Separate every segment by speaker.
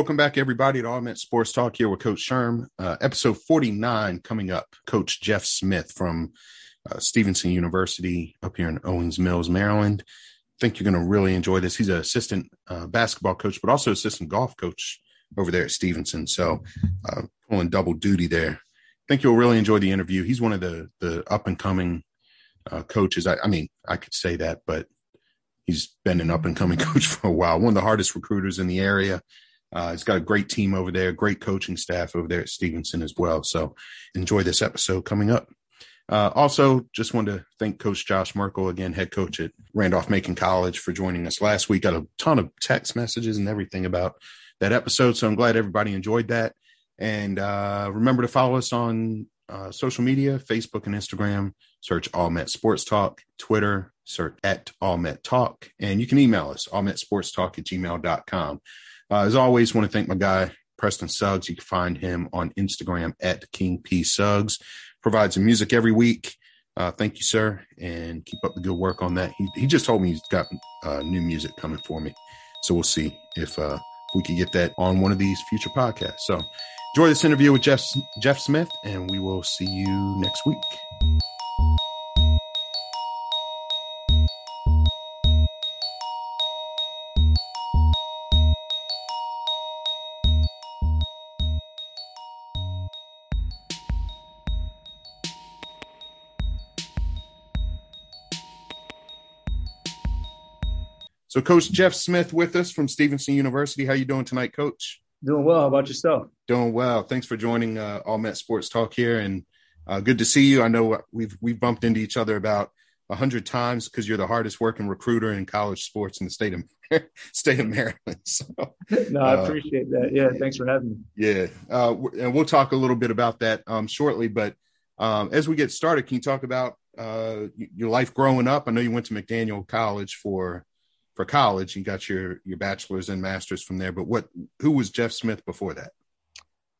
Speaker 1: Welcome back, everybody, to All Met Sports Talk here with Coach Sherm. Uh, episode 49 coming up. Coach Jeff Smith from uh, Stevenson University up here in Owings Mills, Maryland. I think you're going to really enjoy this. He's an assistant uh, basketball coach, but also assistant golf coach over there at Stevenson. So uh, pulling double duty there. I think you'll really enjoy the interview. He's one of the the up and coming uh, coaches. I, I mean, I could say that, but he's been an up and coming coach for a while. One of the hardest recruiters in the area. Uh, he's got a great team over there, great coaching staff over there at Stevenson as well. So enjoy this episode coming up. Uh, also, just wanted to thank Coach Josh Merkel, again, head coach at Randolph Macon College, for joining us last week. Got a ton of text messages and everything about that episode. So I'm glad everybody enjoyed that. And uh, remember to follow us on uh, social media Facebook and Instagram. Search All Met Sports Talk, Twitter, search at All Met Talk. And you can email us, allmetsportstalk at gmail.com. Uh, as always, want to thank my guy, Preston Suggs. You can find him on Instagram at King P Suggs. Provides some music every week. Uh, thank you, sir, and keep up the good work on that. He, he just told me he's got uh, new music coming for me. So we'll see if, uh, we can get that on one of these future podcasts. So enjoy this interview with Jeff, Jeff Smith, and we will see you next week. So, Coach Jeff Smith with us from Stevenson University. How you doing tonight, Coach?
Speaker 2: Doing well. How about yourself?
Speaker 1: Doing well. Thanks for joining uh, All Met Sports Talk here, and uh, good to see you. I know we've we've bumped into each other about a hundred times because you're the hardest working recruiter in college sports in the state of state of Maryland. So,
Speaker 2: no, I uh, appreciate that. Yeah, thanks for having me.
Speaker 1: Yeah, uh, and we'll talk a little bit about that um, shortly. But um, as we get started, can you talk about uh, your life growing up? I know you went to McDaniel College for for college. You got your your bachelor's and master's from there. But what who was Jeff Smith before that?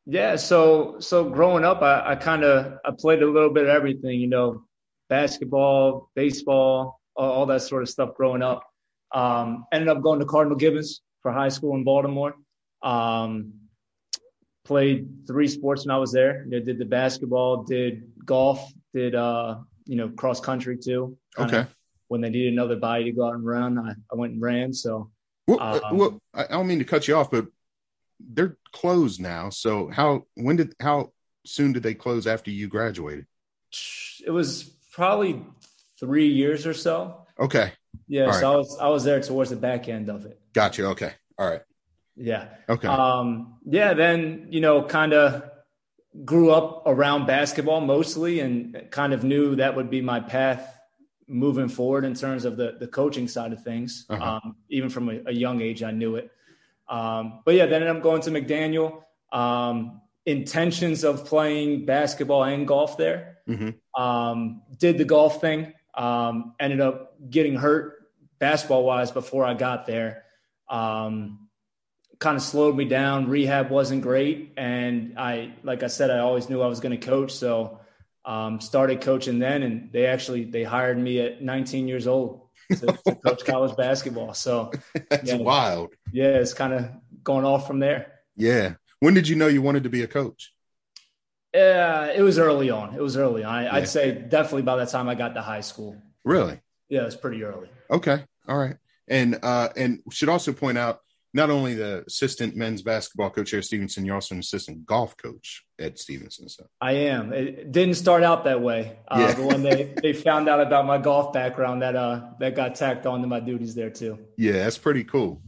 Speaker 2: Yeah, so so growing up, I, I kind of I played a little bit of everything. You know, basketball, baseball, all, all that sort of stuff. Growing up, um, ended up going to Cardinal Gibbons for high school in Baltimore. Um, played three sports when I was there. You know, did the basketball, did golf, did uh, you know cross country too.
Speaker 1: Okay
Speaker 2: when they needed another body to go out and run, I, I went and ran. So,
Speaker 1: well, uh, um, well, I don't mean to cut you off, but they're closed now. So how when did how soon did they close after you graduated?
Speaker 2: It was probably three years or so.
Speaker 1: Okay.
Speaker 2: Yeah. All so right. I was I was there towards the back end of it.
Speaker 1: Gotcha. Okay. All right.
Speaker 2: Yeah.
Speaker 1: Okay.
Speaker 2: Um. Yeah. Then you know, kind of grew up around basketball mostly, and kind of knew that would be my path moving forward in terms of the the coaching side of things. Uh-huh. Um, even from a, a, young age, I knew it. Um, but yeah, then I'm going to McDaniel. Um, intentions of playing basketball and golf there. Mm-hmm. Um, did the golf thing. Um, ended up getting hurt basketball wise before I got there. Um, kind of slowed me down. Rehab wasn't great, and I, like I said, I always knew I was going to coach. So um, started coaching then, and they actually they hired me at 19 years old to, to coach college basketball. So
Speaker 1: that's yeah, wild.
Speaker 2: Yeah, it's kind of going off from there.
Speaker 1: Yeah. When did you know you wanted to be a coach?
Speaker 2: Yeah, uh, it was early on. It was early on. I, yeah. I'd say definitely by the time I got to high school.
Speaker 1: Really?
Speaker 2: Yeah, it was pretty early.
Speaker 1: Okay. All right. And uh, and should also point out not only the assistant men's basketball coach here at Stevenson, you're also an assistant golf coach at Stevenson. So
Speaker 2: I am. It didn't start out that way. Uh, yeah. but when they, they found out about my golf background, that uh that got tacked on to my duties there too.
Speaker 1: Yeah, that's pretty cool.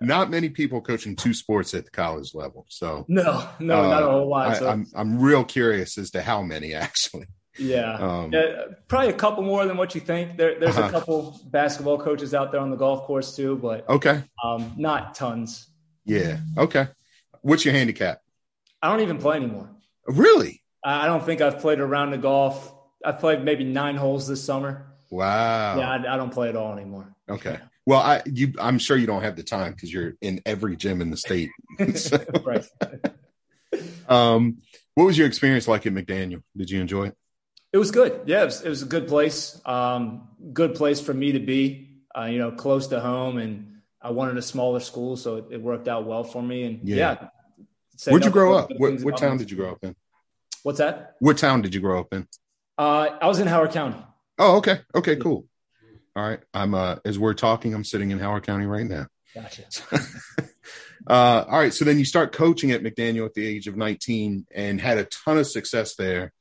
Speaker 1: Not many people coaching two sports at the college level. So
Speaker 2: no, no, uh, not a whole lot.
Speaker 1: I, so. I'm I'm real curious as to how many actually.
Speaker 2: Yeah. Um, yeah. probably a couple more than what you think. There, there's uh-huh. a couple basketball coaches out there on the golf course too, but
Speaker 1: okay,
Speaker 2: um, not tons.
Speaker 1: Yeah. Okay. What's your handicap?
Speaker 2: I don't even play anymore.
Speaker 1: Really?
Speaker 2: I don't think I've played a round of golf. I've played maybe nine holes this summer.
Speaker 1: Wow.
Speaker 2: Yeah, I, I don't play at all anymore.
Speaker 1: Okay. Well, I you I'm sure you don't have the time because you're in every gym in the state. right. um, what was your experience like at McDaniel? Did you enjoy it?
Speaker 2: It was good. Yeah, it was, it was a good place. Um, good place for me to be. Uh, you know, close to home, and I wanted a smaller school, so it, it worked out well for me. And yeah,
Speaker 1: Yeah. Where'd you grow up? What, what town did you grow up in?
Speaker 2: What's that?
Speaker 1: What town did you grow up in?
Speaker 2: Uh, I was in Howard County.
Speaker 1: Oh, okay. Okay, cool. All right. I'm uh as we're talking, I'm sitting in Howard County right now.
Speaker 2: Gotcha.
Speaker 1: uh all right. So then you start coaching at McDaniel at the age of 19 and had a ton of success there.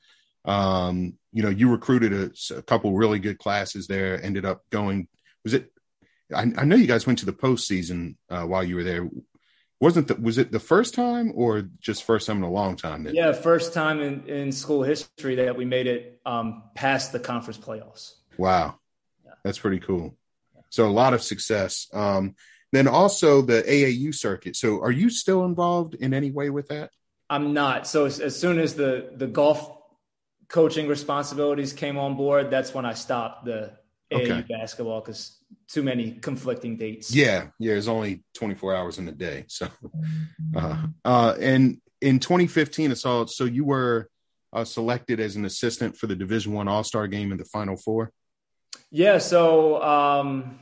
Speaker 1: Um, you know, you recruited a, a couple really good classes there, ended up going, was it I, I know you guys went to the postseason uh, while you were there. Wasn't the, was it the first time or just first time in a long time? Then?
Speaker 2: Yeah, first time in, in school history that we made it um, past the conference playoffs.
Speaker 1: Wow, that's pretty cool. So a lot of success. Um, then also the AAU circuit. So are you still involved in any way with that?
Speaker 2: I'm not. So as, as soon as the the golf coaching responsibilities came on board, that's when I stopped the AAU
Speaker 1: Okay.
Speaker 2: basketball because too many conflicting dates.
Speaker 1: Yeah, yeah. There's only 24 hours in a day. So, uh, uh, and in 2015, I saw. So you were uh, selected as an assistant for the Division One All Star game in the Final Four.
Speaker 2: Yeah. So, um,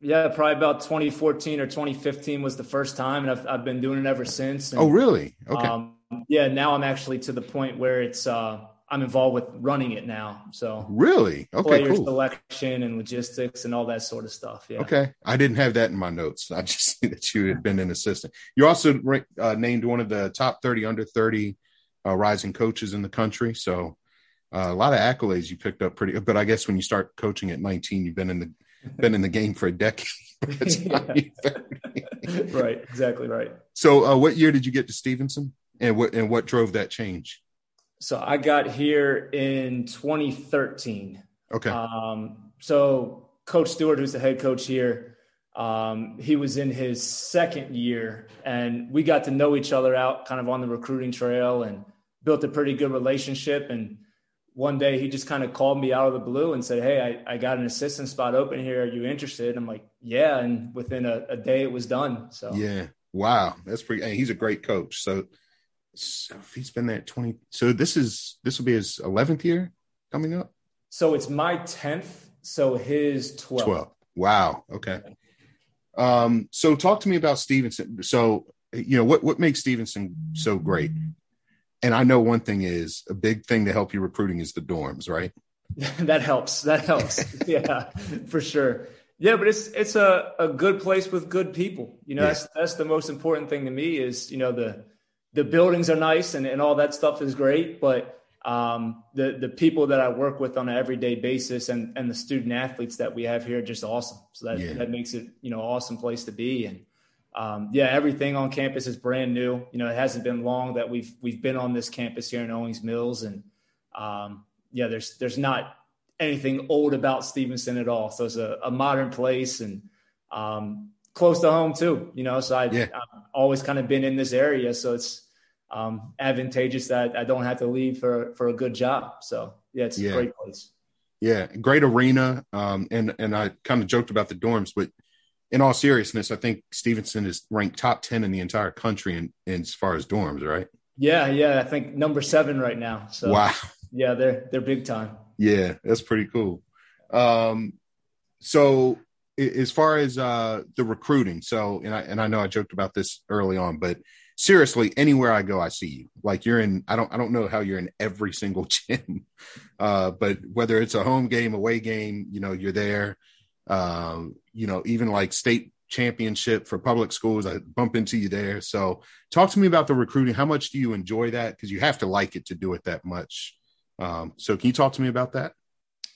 Speaker 2: yeah, probably about 2014 or 2015 was the first time, and I've, I've been doing it ever since. And,
Speaker 1: Oh, really? Okay.
Speaker 2: Um, yeah. Now I'm actually to the point where it's uh, I'm involved with running it now. So
Speaker 1: really? Okay.
Speaker 2: player
Speaker 1: Cool.
Speaker 2: selection and logistics and all that sort of stuff. Yeah.
Speaker 1: Okay. I didn't have that in my notes. I just see that you had been an assistant. You also uh, named one of the top 30 under 30 uh, rising coaches in the country. So uh, a lot of accolades you picked up pretty. But I guess when you start coaching at 19, you've been in the been in the game for a decade. by the time you're 30.
Speaker 2: right. Exactly right.
Speaker 1: So uh, what year did you get to Stevenson, and what and what drove that change?
Speaker 2: So I got here in 2013.
Speaker 1: Okay.
Speaker 2: Um, so Coach Stewart, who's the head coach here, um, he was in his second year, and we got to know each other out kind of on the recruiting trail and built a pretty good relationship. And one day he just kind of called me out of the blue and said, Hey, I, I got an assistant spot open here. Are you interested? I'm like, Yeah. And within a, a day, it was done. So
Speaker 1: Yeah. Wow. That's pretty. And he's a great coach. So, so he's been there 20. So this is this will be his 11th year coming up.
Speaker 2: So it's my 10th. So his 12th.
Speaker 1: 12. Wow. Okay. Um, so talk to me about Stevenson. So, you know, what, what makes Stevenson so great? And I know one thing is a big thing to help you recruiting is the dorms, right?
Speaker 2: that helps. That helps. yeah, for sure. Yeah, but it's it's a, a good place with good people. You know,
Speaker 1: Yeah.
Speaker 2: that's that's the most important thing to me is, you know, the the buildings are nice and, and all that stuff is great, but um, the the people that I work with on an everyday basis and and the student athletes that we have here are just awesome. So that
Speaker 1: Yeah.
Speaker 2: that makes it, you know, awesome place to be. And um, yeah, everything on campus is brand new. You know, it hasn't been long that we've we've been on this campus here in Owings Mills, and um, yeah, there's there's not anything old about Stevenson at all. So it's a, a modern place and um, close to home too. You know, so I,
Speaker 1: Yeah.
Speaker 2: I've always kind of been in this area, so it's um, advantageous that I don't have to leave for for a good job. So yeah, it's
Speaker 1: Yeah.
Speaker 2: a great place.
Speaker 1: Yeah, great arena. Um, and and I kind of joked about the dorms, but in all seriousness, I think Stevenson is ranked top ten in the entire country in, in as far as dorms, right?
Speaker 2: Yeah, yeah, I think number seven right now. So
Speaker 1: Wow.
Speaker 2: yeah, they're they're big time.
Speaker 1: Yeah, that's pretty cool. Um, so as far as uh the recruiting, so and I and I know I joked about this early on, but seriously, anywhere I go, I see you. Like you're in. I don't. I don't know how you're in every single gym, uh, but whether it's a home game, away game, you know, you're there. Um, you know, even like state championship for public schools, I bump into you there. So, talk to me about the recruiting. How much do you enjoy that? Because you have to like it to do it that much. Um, so, can you talk to me about that?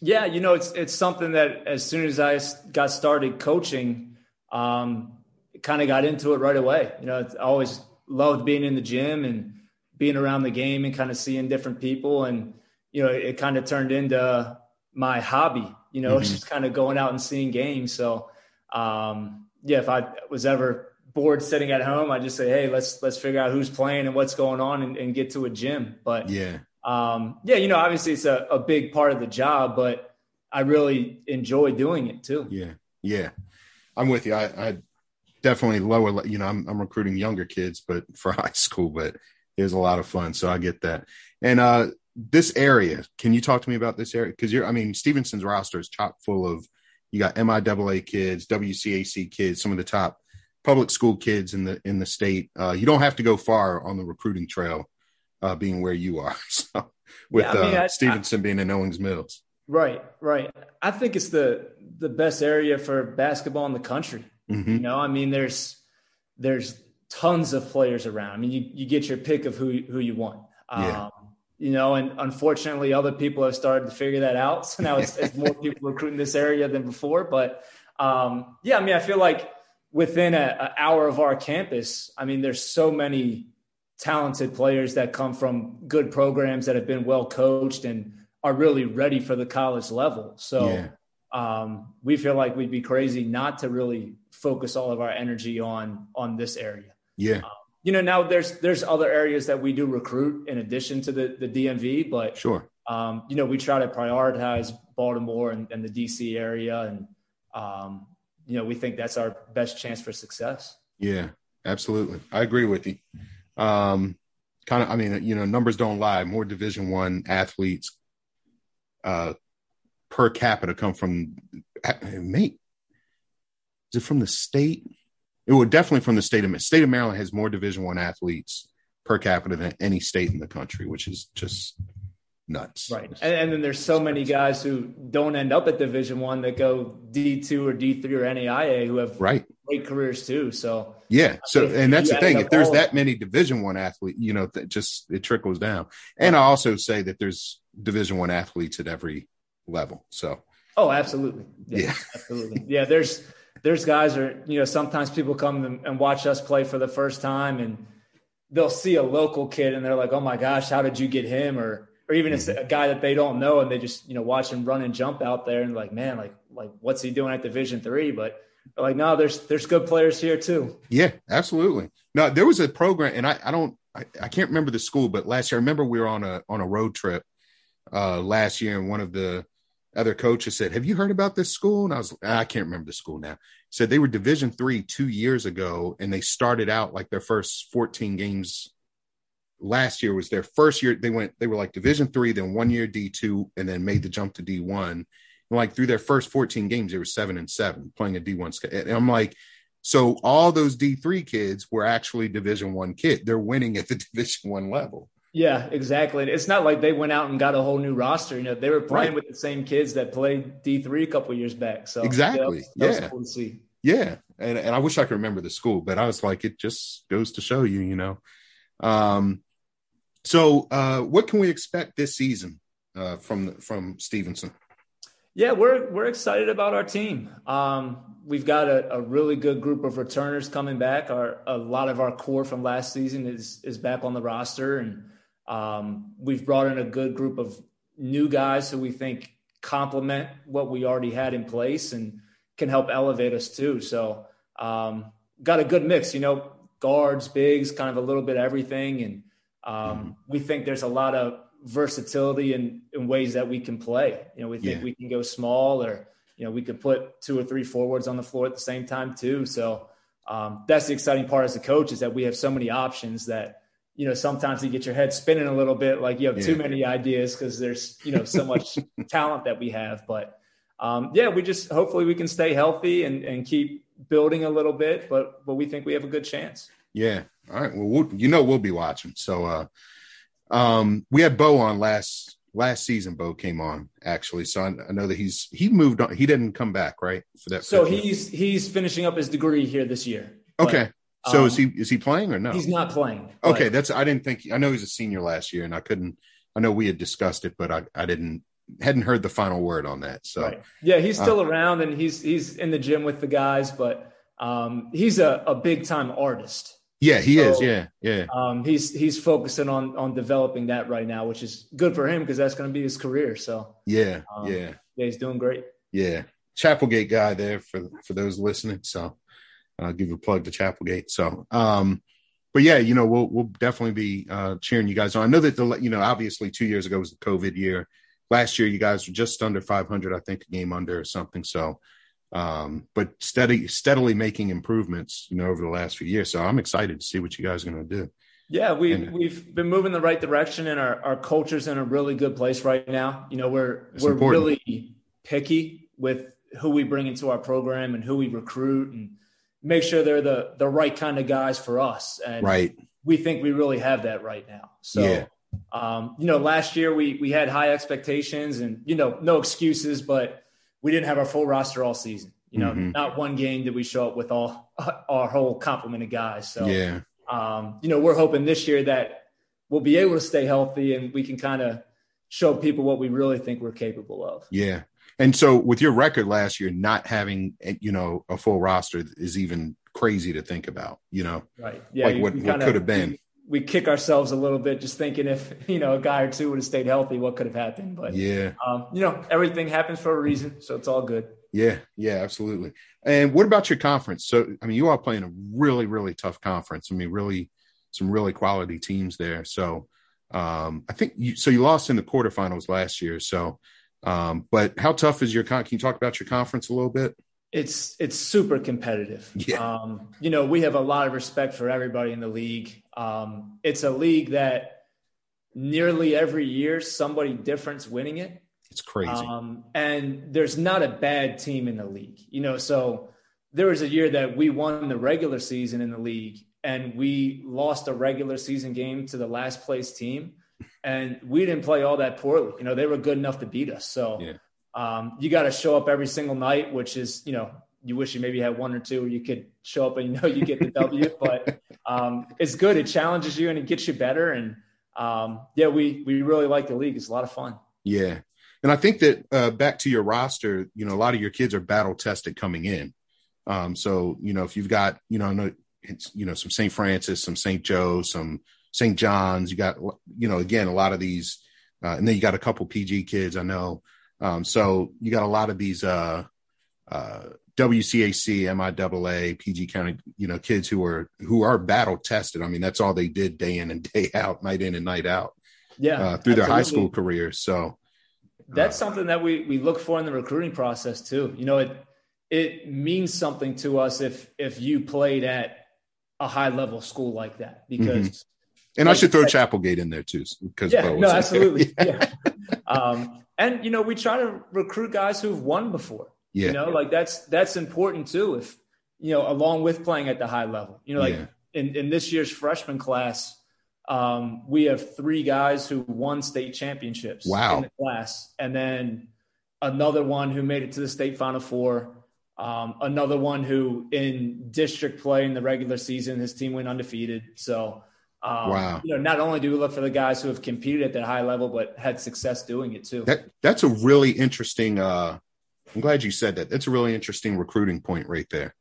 Speaker 2: Yeah, you know, it's it's something that as soon as i got started coaching, um, kind of got into it right away. You know, it's- always loved being in the gym and being around the game and kind of seeing different people, and you know, it, kind of turned into my hobby. You know, it's
Speaker 1: Mhm.
Speaker 2: just kind of going out and seeing games. So, um, yeah, if I was ever bored sitting at home, I just say, hey, let's let's figure out who's playing and what's going on, and, and get to a gym. But
Speaker 1: Yeah.
Speaker 2: um, yeah, you know, obviously it's a, a big part of the job, but I really enjoy doing it too.
Speaker 1: Yeah, yeah, I'm with you. I, I definitely lower. You know, I'm, I'm recruiting younger kids, but for high school, but it was a lot of fun. So I get that. And uh, this area, can you talk to me about this area? Because you're, I mean, Stevenson's roster is chock full of You got MIAA kids, WCAC kids, some of the top public school kids in the in the state. Uh, you don't have to go far on the recruiting trail, uh, being where you are. So, with yeah, I mean, uh, I, Stevenson I, being in Owings Mills.
Speaker 2: Right, right. I think it's the the best area for basketball in the country. Mm-hmm. You know, I mean, there's there's tons of players around. I mean, you, you get your pick of who who you want. Yeah. Um, you know, and unfortunately, other people have started to figure that out. So now it's, it's more people recruiting this area than before. But um, yeah, I mean, I feel like within an hour of our campus, I mean, there's so many talented players that come from good programs that have been well coached and are really ready for the college level. So yeah. Um, we feel like we'd be crazy not to really focus all of our energy on on this area.
Speaker 1: Yeah. Um,
Speaker 2: you know, now there's there's other areas that we do recruit in addition to the the DMV, but
Speaker 1: sure.
Speaker 2: Um, you know, we try to prioritize Baltimore and, and the DC area, and um, you know, we think that's our best chance for success.
Speaker 1: Yeah, absolutely. I agree with you. Um, kind of, I mean, you know, numbers don't lie. More Division One athletes uh, per capita come from uh, mate. Is it from the state? It would definitely from the state of state of Maryland has more Division One athletes per capita than any state in the country, which is just nuts.
Speaker 2: Right, and, and then there's so many guys who don't end up at Division One that go D two or D three or NAIA who have
Speaker 1: right
Speaker 2: great careers too. So
Speaker 1: yeah, so and that's the thing. If there's that many Division One athlete, you know, that just it trickles down. And I also say that there's Division One athletes at every level. So
Speaker 2: oh, absolutely, yeah, yeah. absolutely, yeah. There's there's guys are you know sometimes people come and watch us play for the first time and they'll see a local kid and they're like oh my gosh how did you get him or or even mm-hmm. it's a guy that they don't know and they just you know watch him run and jump out there and like man like like what's he doing at division three but like no there's there's good players here too
Speaker 1: yeah absolutely no there was a program and i i don't I, I can't remember the school but last year i remember we were on a on a road trip uh last year and one of the other coaches said, "Have you heard about this school?" And I was, I can't remember the school now. Said they were Division three two years ago, and they started out like their first fourteen games. Last year was their first year. They went, they were like Division three, then one year D two, and then made the jump to D one. Like through their first fourteen games, they were seven and seven playing a D one. And I'm like, so all those D three kids were actually Division one kid. They're winning at the Division one level.
Speaker 2: Yeah, exactly. It's not like they went out and got a whole new roster. You know, they were playing right. with the same kids that played D three a couple years back. So
Speaker 1: exactly, yeah, that, yeah. cool to see. Yeah, and and I wish I could remember the school, but I was like, it just goes to show you, you know. Um, so uh, what can we expect this season uh, from from Stevenson?
Speaker 2: Yeah, we're we're excited about our team. Um, we've got a, a, really good group of returners coming back. Our a lot of our core from last season is is back on the roster, and um, we've brought in a good group of new guys who we think complement what we already had in place and can help elevate us too. So, um, got a good mix, you know, guards, bigs, kind of a little bit of everything. And um, mm-hmm. we think there's a lot of versatility in, in ways that we can play. You know, we think yeah. we can go small or, you know, we could put two or three forwards on the floor at the same time too. So, um, that's the exciting part as a coach is that we have so many options that you know, sometimes you get your head spinning a little bit, like you have yeah. too many ideas because there's, you know, so much talent that we have. But um, yeah, we just hopefully we can stay healthy and, and keep building a little bit, but but we think we have a good chance.
Speaker 1: Yeah. All right. Well, we'll you know we'll be watching. So uh um we had Bo on last last season Bo came on actually. So I, I know that he's he moved on. He didn't come back, right?
Speaker 2: For that. So he's he's finishing up his degree here this year.
Speaker 1: Okay. So um, is he is he playing or no?
Speaker 2: He's not playing.
Speaker 1: Okay, that's I didn't think I know he's a senior last year, and I couldn't. I know we had discussed it, but I I didn't hadn't heard the final word on that. So right.
Speaker 2: yeah, he's still uh, around and he's he's in the gym with the guys, but um, he's a, a big time artist.
Speaker 1: Yeah, he so, is. Yeah, yeah.
Speaker 2: Um, he's he's focusing on on developing that right now, which is good for him because that's going to be his career. So
Speaker 1: yeah, um, yeah,
Speaker 2: yeah, he's doing great.
Speaker 1: Yeah, Chapelgate guy there for for those listening. So uh, give a plug to Chapelgate. So, um, but yeah, you know, we'll we'll definitely be uh, cheering you guys on. I know that the you know obviously two years ago was the COVID year. Last year, you guys were just under 500, I think, a game under or something. So, um, but steady steadily making improvements, you know, over the last few years. So I'm excited to see what you guys are going to do.
Speaker 2: Yeah, we've and, we've been moving the right direction, and our our culture's in a really good place right now. You know, we're we're important. really picky with who we bring into our program and who we recruit and make sure they're the the right kind of guys for us. And
Speaker 1: right.
Speaker 2: we think we really have that right now. So yeah. um, you know, last year we we had high expectations and you know, no excuses, but we didn't have our full roster all season. You know, mm-hmm. not one game did we show up with all our whole complement of guys. So
Speaker 1: yeah,
Speaker 2: um, you know, we're hoping this year that we'll be able to stay healthy and we can kind of show people what we really think we're capable of.
Speaker 1: Yeah. And so with your record last year, not having, you know, a full roster is even crazy to think about, you know,
Speaker 2: right. Yeah.
Speaker 1: Like what, what could have been.
Speaker 2: We, we, kick ourselves a little bit just thinking if, you know, a guy or two would have stayed healthy, what could have happened. But
Speaker 1: yeah,
Speaker 2: um, you know, everything happens for a reason. So it's all good.
Speaker 1: Yeah. Yeah, absolutely. And what about your conference? So, I mean, you are playing a really, really tough conference. I mean, really, some really quality teams there. So, um, I think you, so you lost in the quarterfinals last year. So, um, but how tough is your con? Can you talk about your conference a little bit?
Speaker 2: It's it's super competitive.
Speaker 1: Yeah.
Speaker 2: Um, you know, we have a lot of respect for everybody in the league. Um, it's a league that nearly every year somebody different's winning it.
Speaker 1: It's crazy. Um,
Speaker 2: and there's not a bad team in the league. You know, so there was a year that we won the regular season in the league and we lost a regular season game to the last place team and we didn't play all that poorly. You know, they were good enough to beat us. So
Speaker 1: yeah.
Speaker 2: um, you got to show up every single night, which is, you know, you wish you maybe had one or two where you could show up and you know you get the W, but um, it's good. It challenges you and it gets you better. And um, yeah, we we really like the league. It's a lot of fun.
Speaker 1: Yeah, and I think that uh, back to your roster, you know, a lot of your kids are battle tested coming in. Um, so you know, if you've got you know, it's you know some St. Francis, some St. Joe, some St. John's. You got, you know, again, a lot of these, uh, and then you got a couple PG kids, I know. Um, so you got a lot of these uh, uh, WCAC, MIAA, PG County, you know, kids who are who are battle tested. I mean, that's all they did day in and day out, night in and night out.
Speaker 2: Yeah,
Speaker 1: uh, through absolutely. their high school careers. So
Speaker 2: that's uh, something that we we look for in the recruiting process too. You know, it it means something to us if if you played at a high level school like that because mm-hmm.
Speaker 1: And like, I should throw like, Chapelgate in there too, because
Speaker 2: yeah, no, absolutely, yeah. Um, and you know, we try to recruit guys who've won before.
Speaker 1: Yeah,
Speaker 2: you know, like that's that's important too. If you know, along with playing at the high level, you know, like yeah. in in this year's freshman class, um, we have three guys who won state championships.
Speaker 1: Wow,
Speaker 2: in the class, and then another one who made it to the state final four. Um, another one who in district play in the regular season, his team went undefeated. So um, wow. You know, not only do we look for the guys who have competed at that high level, but had success doing it too.
Speaker 1: That, that's a really interesting. Uh, I'm glad you said that. That's a really interesting recruiting point right there.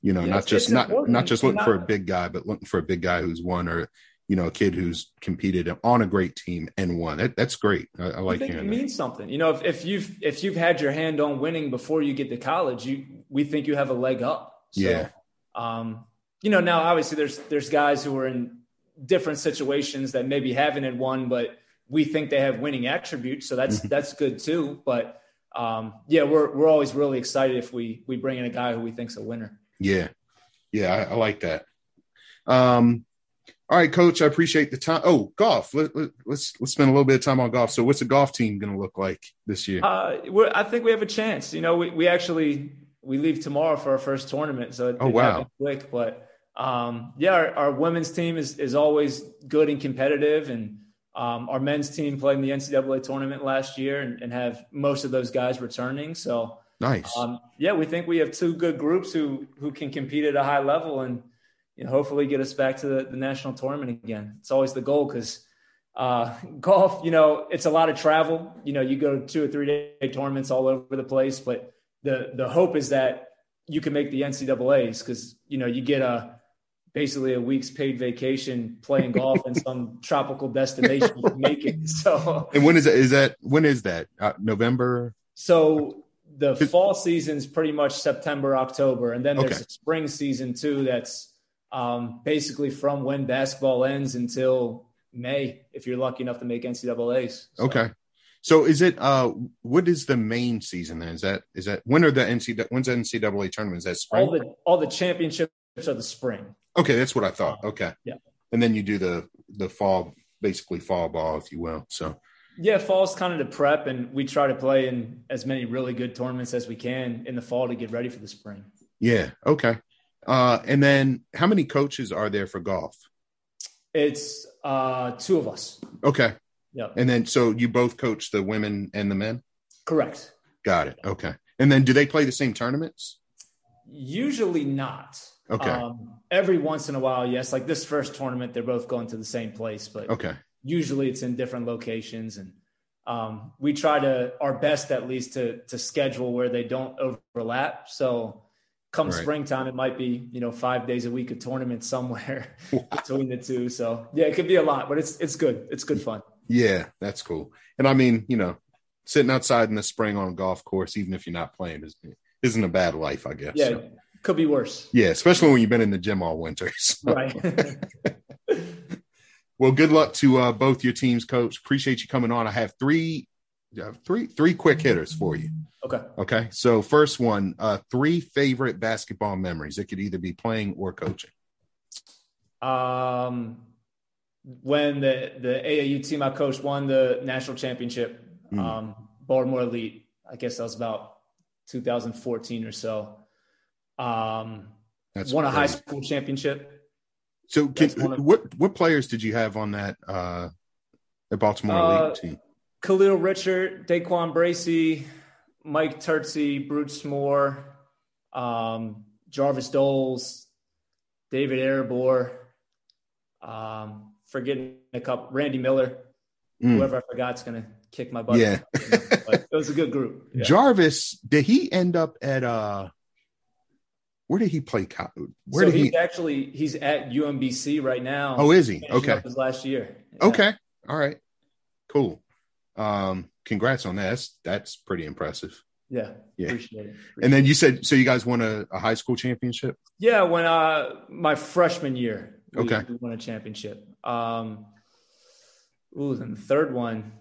Speaker 1: You know, yeah, not just not important. not just looking not, for a big guy, but looking for a big guy who's won, or you know, a kid who's competed on a great team and won. That, that's great. I, I like
Speaker 2: hearing it means that. something. You know, if, if you've if you've had your hand on winning before you get to college, you we think you have a leg up. So,
Speaker 1: yeah.
Speaker 2: Um, you know, now obviously there's there's guys who are in different situations that maybe haven't had won, but we think they have winning attributes. So that's mm-hmm. that's good too. But um, yeah, we're we're always really excited if we we bring in a guy who we think's a winner.
Speaker 1: Yeah, yeah, I, I like that. Um, all right, coach, I appreciate the time. Oh, golf. Let, let, let's let's spend a little bit of time on golf. So, what's the golf team going to look like this year?
Speaker 2: Uh, I think we have a chance. You know, we, we actually we leave tomorrow for our first tournament, so it,
Speaker 1: oh wow,
Speaker 2: quick, but um, yeah, our, our, women's team is is always good and competitive, and um, our men's team played in the NCAA tournament last year and, and have most of those guys returning. So
Speaker 1: nice.
Speaker 2: Um, yeah, we think we have two good groups who who can compete at a high level and you know, hopefully get us back to the, the national tournament again. It's always the goal because uh, golf, you know, it's a lot of travel. You know, you go to two or three day tournaments all over the place, but the the hope is that you can make the NCAA's because you know you get a basically a week's paid vacation playing golf in some tropical destination to make it. So,
Speaker 1: and when is that? Is that when is that? Uh, November.
Speaker 2: So the fall season's pretty much September, October, and then there's okay. a spring season too. That's um, basically from when basketball ends until May, if you're lucky enough to make NCAA's.
Speaker 1: So. Okay. So is it uh what is the main season then? Is that is that when are the NCAA when's the NCAA tournament? Is that spring?
Speaker 2: All the all the championships are the spring.
Speaker 1: Okay, that's what I thought. Okay.
Speaker 2: Yeah.
Speaker 1: And then you do the the fall, basically fall ball, if you will. So
Speaker 2: Yeah, fall's kind of the prep, and we try to play in as many really good tournaments as we can in the fall to get ready for the spring.
Speaker 1: Yeah. Okay. Uh, and then how many coaches are there for golf?
Speaker 2: It's uh, two of us.
Speaker 1: Okay.
Speaker 2: Yeah.
Speaker 1: And then so you both coach the women and the men?
Speaker 2: Correct.
Speaker 1: Got it. Okay. And then do they play the same tournaments?
Speaker 2: Usually not.
Speaker 1: Okay.
Speaker 2: Um, every once in a while, yes. Like this first tournament, they're both going to the same place, but
Speaker 1: Okay.
Speaker 2: usually it's in different locations and um, we try to our best at least to to schedule where they don't overlap so come
Speaker 1: Right.
Speaker 2: springtime it might be you know five days a week a tournament somewhere between the two so yeah it could be a lot but it's it's good it's good fun
Speaker 1: Yeah, that's cool. And I mean, you know, sitting outside in the spring on a golf course, even if you're not playing, is, isn't a bad life, I guess.
Speaker 2: yeah
Speaker 1: So,
Speaker 2: could be worse
Speaker 1: yeah, especially when you've been in the gym all winter. So,
Speaker 2: right
Speaker 1: Well, good luck to uh, both your teams, coach. Appreciate you coming on. I have three, I have three, three quick hitters for you.
Speaker 2: okay
Speaker 1: Okay. So first one, uh, three favorite basketball memories. It could either be playing or coaching.
Speaker 2: um when the the AAU team I coached won the national championship
Speaker 1: Hmm.
Speaker 2: um Baltimore Elite I guess that was about 2014 or so um
Speaker 1: That's
Speaker 2: won a high school championship.
Speaker 1: So, can,
Speaker 2: of-
Speaker 1: what what players did you have on that uh, the Baltimore
Speaker 2: Uh,
Speaker 1: Elite team?
Speaker 2: Khalil Richard, Daquan Bracey, Mike Turtsy, Bruce Moore, um, Jarvis Doles, David Erebor, um, forgetting a couple, Randy Miller,
Speaker 1: Mm.
Speaker 2: whoever I forgot's going to kick my butt.
Speaker 1: Yeah.
Speaker 2: but it was a good group. Yeah.
Speaker 1: Jarvis, did he end up at uh where did he play where
Speaker 2: so
Speaker 1: did
Speaker 2: he's
Speaker 1: he
Speaker 2: actually he's at UMBC right now.
Speaker 1: Oh, is he? Okay.
Speaker 2: His last year. Yeah.
Speaker 1: Okay. All right. Cool. Um congrats on that. That's, that's pretty impressive.
Speaker 2: Yeah.
Speaker 1: Yeah.
Speaker 2: Appreciate it.
Speaker 1: And then you said so you guys won a, a high school championship?
Speaker 2: Yeah, when uh my freshman year, we,
Speaker 1: Okay.
Speaker 2: we won a championship. Um, ooh, then the third one.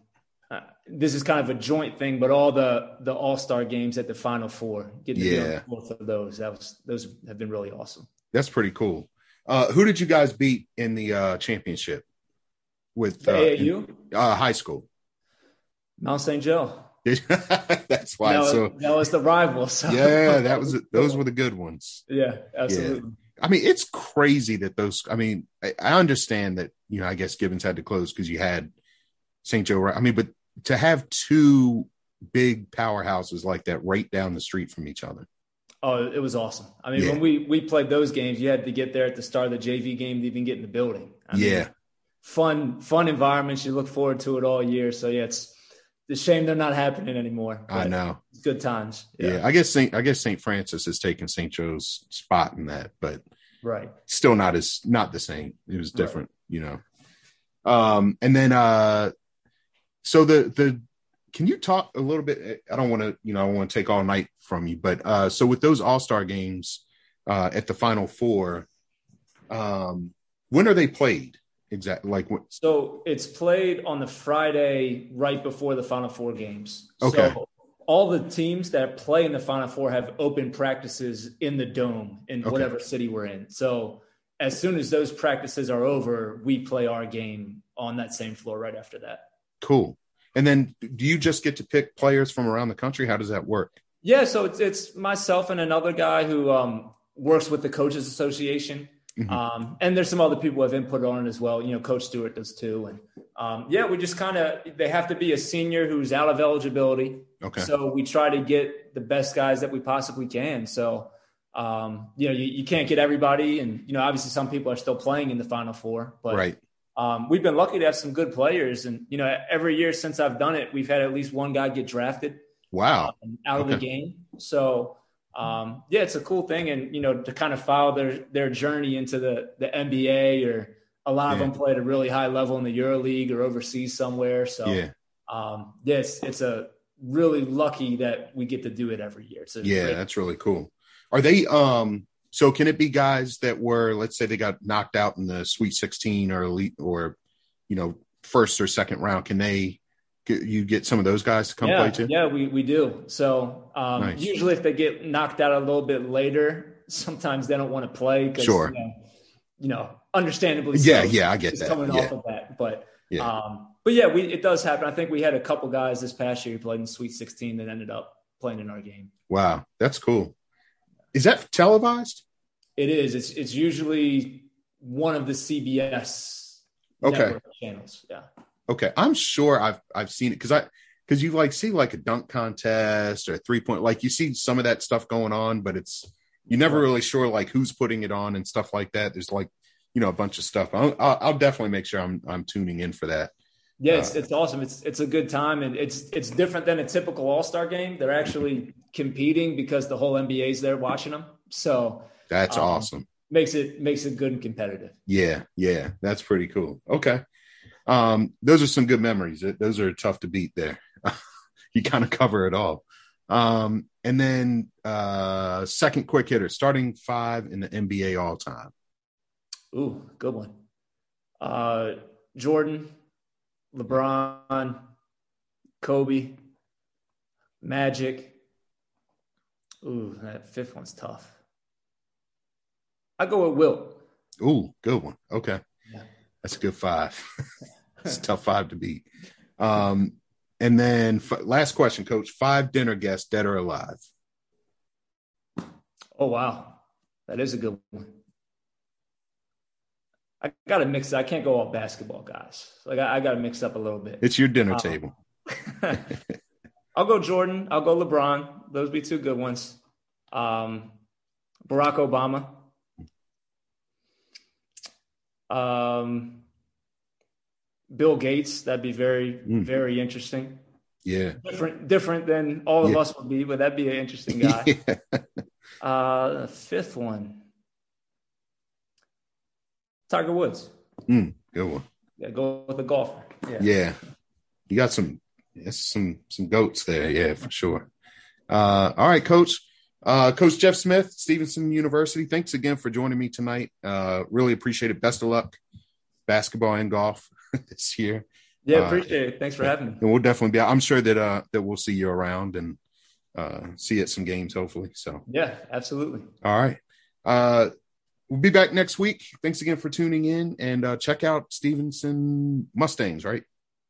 Speaker 2: This is kind of a joint thing, but all the the All Star games at the Final Four, getting to be on
Speaker 1: Yeah.
Speaker 2: both of those, that was those have been really awesome.
Speaker 1: That's pretty cool. Uh who did you guys beat in the uh championship with uh,
Speaker 2: AAU,
Speaker 1: uh high school?
Speaker 2: Mount St. Joe.
Speaker 1: that's why
Speaker 2: that, was,
Speaker 1: so
Speaker 2: that was the rival. So
Speaker 1: yeah, that was those were the good ones.
Speaker 2: yeah, absolutely.
Speaker 1: I mean, it's crazy that those. I mean, I, I understand that you know. I guess Gibbons had to close because you had St. Joe. Right? I mean, but to have two big powerhouses like that right down the street from each other.
Speaker 2: Oh, it was awesome. I mean,
Speaker 1: Yeah.
Speaker 2: when we we played those games, you had to get there at the start of the JV game to even get in the building. I mean,
Speaker 1: yeah,
Speaker 2: fun fun environments. You look forward to it all year. So yeah, it's a shame they're not happening anymore.
Speaker 1: I know.
Speaker 2: It's good times.
Speaker 1: Yeah. I guess Saint. I guess Saint Francis has taken St. Joe's spot in that, but
Speaker 2: Right.
Speaker 1: still not as not the same. It was different, you know. Um, and then uh, so the the can you talk a little bit? I don't want to, you know, I want to take all night from you, but uh, so with those All Star games uh, at the Final Four, um, when are they played exactly? Like what?
Speaker 2: So it's played on the Friday right before the Final Four games.
Speaker 1: Okay.
Speaker 2: So all the teams that play in the Final Four have open practices in the dome in
Speaker 1: Okay.
Speaker 2: whatever city we're in. So as soon as those practices are over, we play our game on that same floor right after that.
Speaker 1: Cool. And then do you just get to pick players from around the country? How does that work?
Speaker 2: Yeah, so it's it's myself and another guy who um, works with the coaches association,
Speaker 1: Mhm.
Speaker 2: um, and there's some other people who have input on it as well. You know, Coach Stewart does too, and um, yeah, we just kind of they have to be a senior who's out of eligibility,
Speaker 1: Okay.
Speaker 2: so we try to get the best guys that we possibly can. So um, you know, you, you can't get everybody, and you know, obviously some people are still playing in the Final Four, but
Speaker 1: right.
Speaker 2: Um, we've been lucky to have some good players, and you know, every year since I've done it, we've had at least one guy get drafted
Speaker 1: Wow.
Speaker 2: um, out of the game. So um, yeah, it's a cool thing, and you know to kind of follow their their journey into the the NBA or a lot of them play at a really high level in the Euro League or overseas somewhere. So
Speaker 1: Yeah.
Speaker 2: um, yeah, it's, it's a really lucky that we get to do it every year.
Speaker 1: Yeah,
Speaker 2: great-
Speaker 1: that's really cool. Are they um so can it be guys that were let's say they got knocked out in the Sweet 16 or elite or you know first or second round can they you get some of those guys to come
Speaker 2: yeah,
Speaker 1: play too?
Speaker 2: Yeah, we, we do. So um,
Speaker 1: Nice.
Speaker 2: usually if they get knocked out a little bit later, sometimes they don't want to play.
Speaker 1: Sure.
Speaker 2: You know, you know, understandably.
Speaker 1: Yeah,
Speaker 2: so,
Speaker 1: yeah, I get that.
Speaker 2: coming
Speaker 1: Yeah.
Speaker 2: off of that. But Yeah. Um, but yeah, we, it does happen. I think we had a couple guys this past year who played in Sweet 16 that ended up playing in our game.
Speaker 1: Wow, that's cool. Is that televised?
Speaker 2: It is. It's it's usually one of the CBS
Speaker 1: okay
Speaker 2: channels. Yeah.
Speaker 1: Okay, I'm sure I've I've seen it because I because you like see like a dunk contest or a three point like you see some of that stuff going on, but it's you're never really sure like who's putting it on and stuff like that. There's like you know a bunch of stuff. I'll, I'll definitely make sure I'm I'm tuning in for that.
Speaker 2: Yeah, it's, uh, it's awesome. It's it's a good time, and it's it's different than a typical All Star game. They're actually competing because the whole NBA's there watching them. So
Speaker 1: that's um, awesome.
Speaker 2: Makes it makes it good and competitive.
Speaker 1: Yeah, yeah, that's pretty cool. Okay, um, those are some good memories. Those are tough to beat. There, you kind of cover it all. Um, and then uh, second quick hitter, starting five in the NBA all time.
Speaker 2: Ooh, good one. Uh, Jordan, LeBron, Kobe, Magic. Ooh, that fifth one's tough. I go with Wilt.
Speaker 1: Ooh, good one. Okay. Yeah. That's a good five. it's a tough five to beat. Um, and then f- last question, coach, five dinner guests, dead or alive.
Speaker 2: Oh, wow. That is a good one. I got to mix. I can't go all basketball guys. Like I, I got to mix up a little bit.
Speaker 1: It's your dinner um, table.
Speaker 2: I'll go Jordan. I'll go LeBron. Those be two good ones. Um, Barack Obama. Um, Bill Gates. That'd be very, mm. very interesting.
Speaker 1: Yeah.
Speaker 2: Different, different than all of yeah. us would be, but that'd be an interesting guy. yeah. Uh, fifth one. Tiger Woods.
Speaker 1: Mm, good one.
Speaker 2: Yeah, go with the golfer. Yeah.
Speaker 1: Yeah. You got some some some goats there, yeah, for sure. Uh, all right, coach. Uh, coach Jeff Smith, Stevenson University. Thanks again for joining me tonight. Uh, really appreciate it. Best of luck, basketball and golf this year.
Speaker 2: Yeah, uh, appreciate it. Thanks for having me.
Speaker 1: And we'll definitely be. I'm sure that uh that we'll see you around and uh see you at some games, hopefully. So
Speaker 2: yeah, absolutely.
Speaker 1: All right. Uh We'll be back next week. Thanks again for tuning in and uh, check out Stevenson Mustangs, right?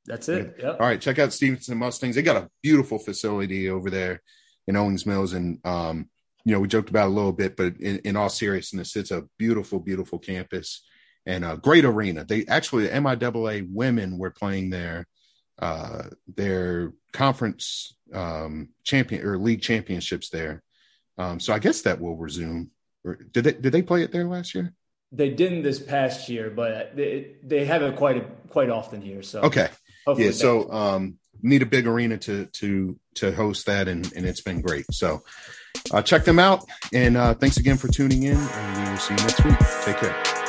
Speaker 2: That's it. Yep.
Speaker 1: All right. Check out Stevenson Mustangs. They got a beautiful facility over there in Owings Mills. And, um, you know, we joked about a little bit, but in, in all seriousness, it's a beautiful, beautiful campus and a great arena. They actually, the MIAA women were playing their, uh, their conference um, champion or league championships there. Um, so I guess that will resume did they did they play it there last year?
Speaker 2: They didn't this past year, but they they have it quite a, quite often here. So
Speaker 1: okay, yeah. So um, need a big arena to to to host that, and and it's been great. So uh, check them out, and uh, thanks again for tuning in, and we will see you next week. Take care.